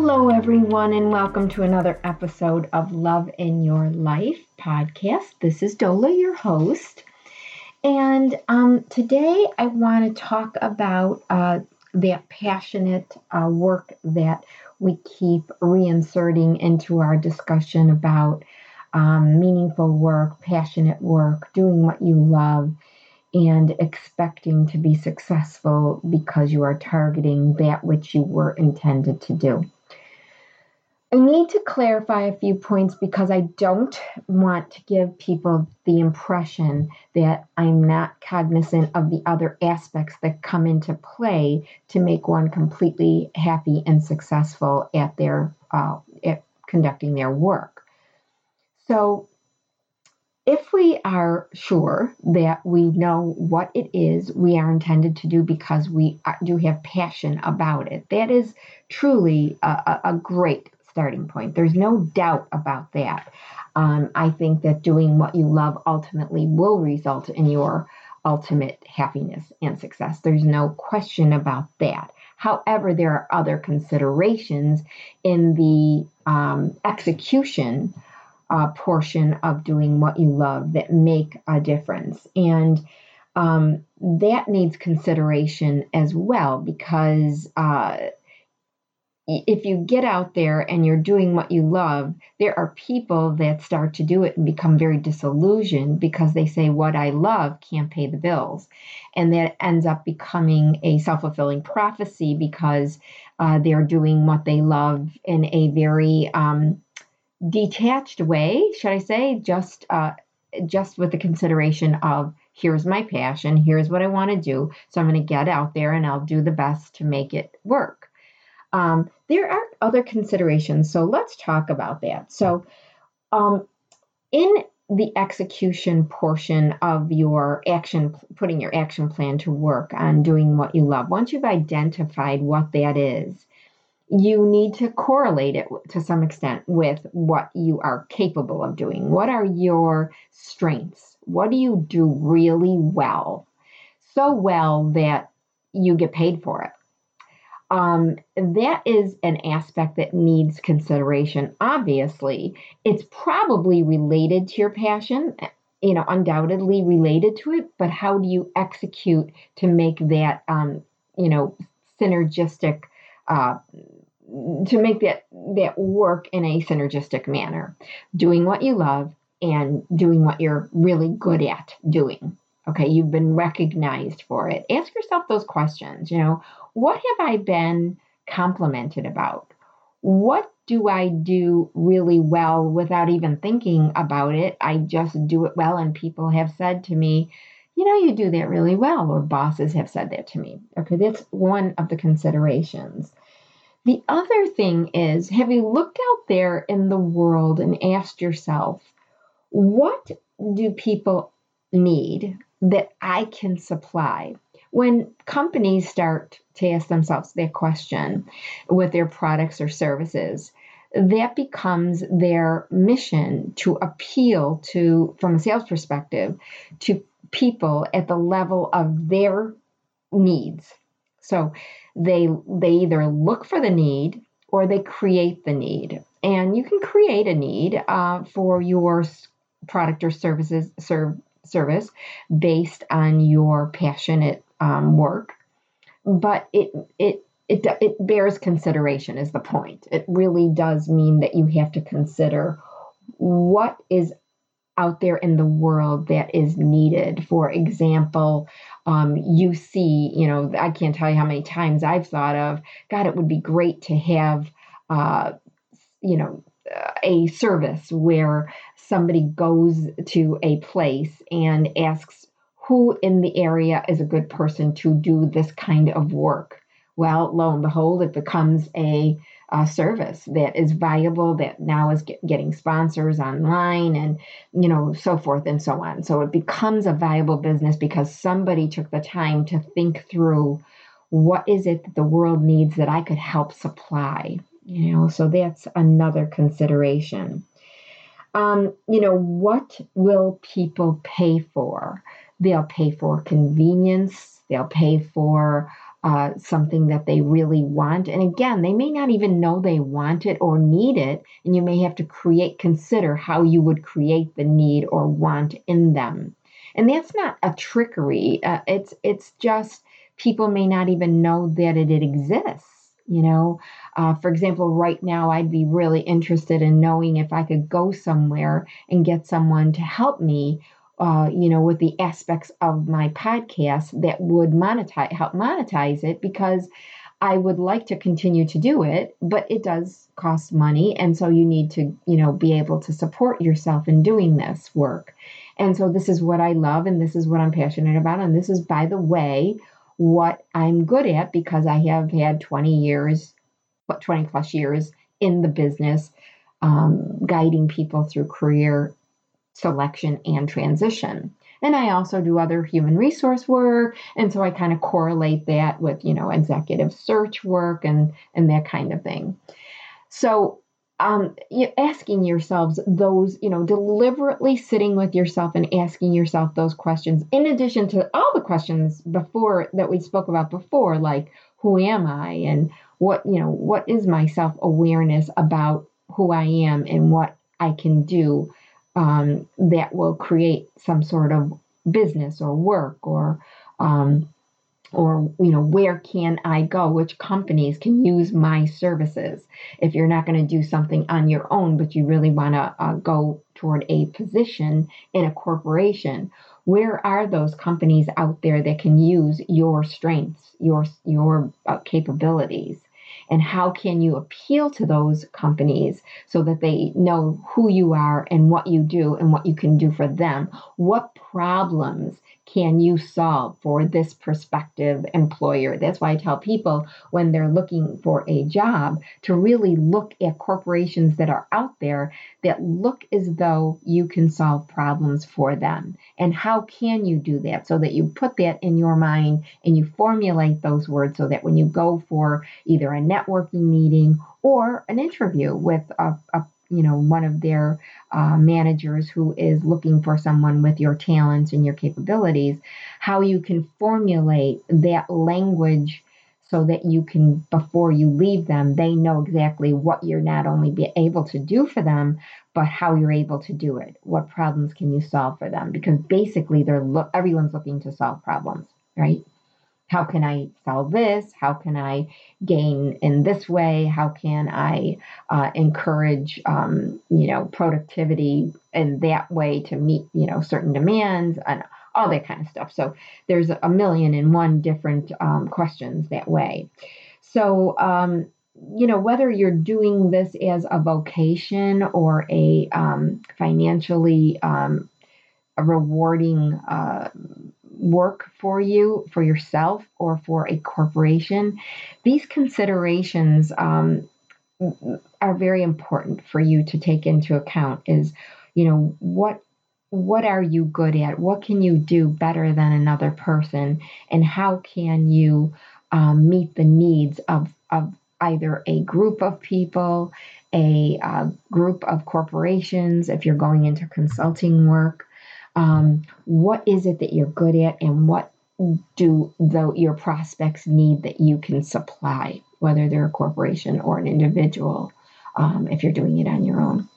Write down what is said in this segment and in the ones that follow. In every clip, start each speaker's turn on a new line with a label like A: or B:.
A: Hello, everyone, and welcome to another episode of Love in Your Life podcast. This is Dola, your host. And um, today I want to talk about uh, that passionate uh, work that we keep reinserting into our discussion about um, meaningful work, passionate work, doing what you love, and expecting to be successful because you are targeting that which you were intended to do. I need to clarify a few points because I don't want to give people the impression that I'm not cognizant of the other aspects that come into play to make one completely happy and successful at their uh, at conducting their work. So, if we are sure that we know what it is we are intended to do because we do have passion about it, that is truly a, a great starting point. There's no doubt about that. Um, I think that doing what you love ultimately will result in your ultimate happiness and success. There's no question about that. However, there are other considerations in the um, execution uh, portion of doing what you love that make a difference. And um, that needs consideration as well because uh, if you get out there and you're doing what you love, there are people that start to do it and become very disillusioned because they say, What I love can't pay the bills. And that ends up becoming a self fulfilling prophecy because uh, they're doing what they love in a very um, detached way, should I say, just, uh, just with the consideration of, Here's my passion, here's what I want to do. So I'm going to get out there and I'll do the best to make it work. Um, there are other considerations, so let's talk about that. So, um, in the execution portion of your action, putting your action plan to work on doing what you love, once you've identified what that is, you need to correlate it to some extent with what you are capable of doing. What are your strengths? What do you do really well? So well that you get paid for it um, that is an aspect that needs consideration. Obviously, it's probably related to your passion, you know, undoubtedly related to it, but how do you execute to make that, um, you know, synergistic? Uh, to make that that work in a synergistic manner, doing what you love and doing what you're really good at doing. Okay, you've been recognized for it. Ask yourself those questions. You know, what have I been complimented about? What do I do really well without even thinking about it? I just do it well, and people have said to me, you know, you do that really well, or bosses have said that to me. Okay, that's one of the considerations. The other thing is have you looked out there in the world and asked yourself, what do people need that I can supply. When companies start to ask themselves that question with their products or services, that becomes their mission to appeal to, from a sales perspective, to people at the level of their needs. So they they either look for the need or they create the need, and you can create a need uh, for your product or services serve service based on your passionate um, work, but it it it it bears consideration is the point. It really does mean that you have to consider what is out there in the world that is needed. For example, um, you see, you know, I can't tell you how many times I've thought of, God, it would be great to have, uh, you know, a service where somebody goes to a place and asks who in the area is a good person to do this kind of work. Well, lo and behold, it becomes a, a service that is viable, that now is get, getting sponsors online and, you know, so forth and so on. So it becomes a viable business because somebody took the time to think through what is it that the world needs that I could help supply you know so that's another consideration um, you know what will people pay for they'll pay for convenience they'll pay for uh, something that they really want. And again, they may not even know they want it or need it. And you may have to create, consider how you would create the need or want in them. And that's not a trickery. Uh, it's it's just people may not even know that it, it exists. You know, uh, for example, right now I'd be really interested in knowing if I could go somewhere and get someone to help me uh, you know, with the aspects of my podcast that would monetize, help monetize it because I would like to continue to do it, but it does cost money. And so you need to, you know, be able to support yourself in doing this work. And so this is what I love and this is what I'm passionate about. And this is, by the way, what I'm good at because I have had 20 years, what 20 plus years in the business, um, guiding people through career selection and transition. And I also do other human resource work. And so I kind of correlate that with, you know, executive search work and, and that kind of thing. So um, asking yourselves those, you know, deliberately sitting with yourself and asking yourself those questions, in addition to all the questions before that we spoke about before, like who am I and what, you know, what is my self awareness about who I am and what I can do um, that will create some sort of business or work or um, or you know where can i go? Which companies can use my services? If you're not going to do something on your own but you really want to uh, go toward a position in a corporation where are those companies out there that can use your strengths your your uh, capabilities and how can you appeal to those companies so that they know who you are and what you do and what you can do for them? What problems can you solve for this prospective employer? That's why I tell people when they're looking for a job to really look at corporations that are out there that look as though you can solve problems for them. And how can you do that? So that you put that in your mind and you formulate those words so that when you go for either a networking meeting or an interview with a, a you know one of their uh, managers who is looking for someone with your talents and your capabilities how you can formulate that language so that you can before you leave them they know exactly what you're not only be able to do for them but how you're able to do it. What problems can you solve for them? Because basically they're lo- everyone's looking to solve problems right how can I sell this? How can I gain in this way? How can I uh, encourage, um, you know, productivity in that way to meet, you know, certain demands and all that kind of stuff. So there's a million and one different um, questions that way. So, um, you know, whether you're doing this as a vocation or a um, financially um, a rewarding uh, work for you, for yourself, or for a corporation, these considerations um, are very important for you to take into account. Is you know what what are you good at? What can you do better than another person? And how can you um, meet the needs of, of either a group of people, a uh, group of corporations, if you're going into consulting work, um, what is it that you're good at and what do the, your prospects need that you can supply, whether they're a corporation or an individual, um, if you're doing it on your own.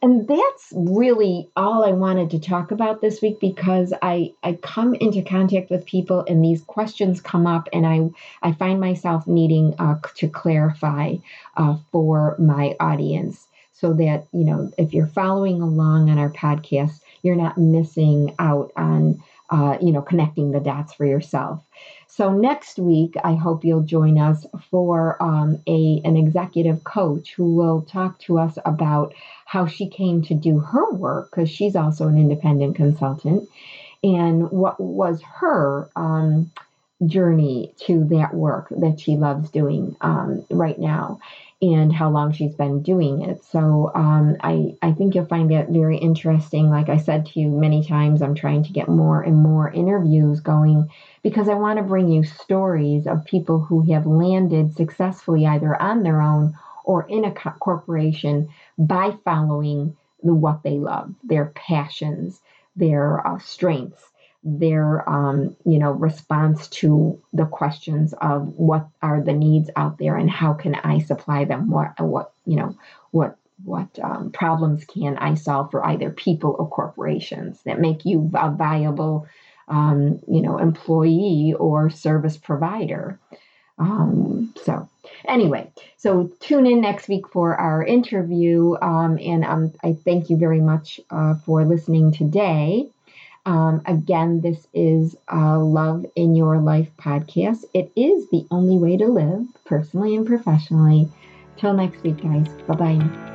A: And that's really all I wanted to talk about this week because I, I come into contact with people and these questions come up and I, I find myself needing uh, to clarify uh, for my audience so that, you know, if you're following along on our podcast, you're not missing out on uh, you know connecting the dots for yourself. So next week i hope you'll join us for um, a an executive coach who will talk to us about how she came to do her work because she's also an independent consultant and what was her um, journey to that work that she loves doing um, right now and how long she's been doing it. So um, I, I think you'll find that very interesting. Like I said to you many times, I'm trying to get more and more interviews going because I want to bring you stories of people who have landed successfully either on their own or in a co- corporation by following the, what they love, their passions, their uh, strengths their um, you know response to the questions of what are the needs out there and how can I supply them? What what you know what what um, problems can I solve for either people or corporations that make you a viable um, you know employee or service provider? Um, so anyway so tune in next week for our interview um, and um, I thank you very much uh, for listening today um, again, this is a Love in Your Life podcast. It is the only way to live personally and professionally. Till next week, guys. Bye bye.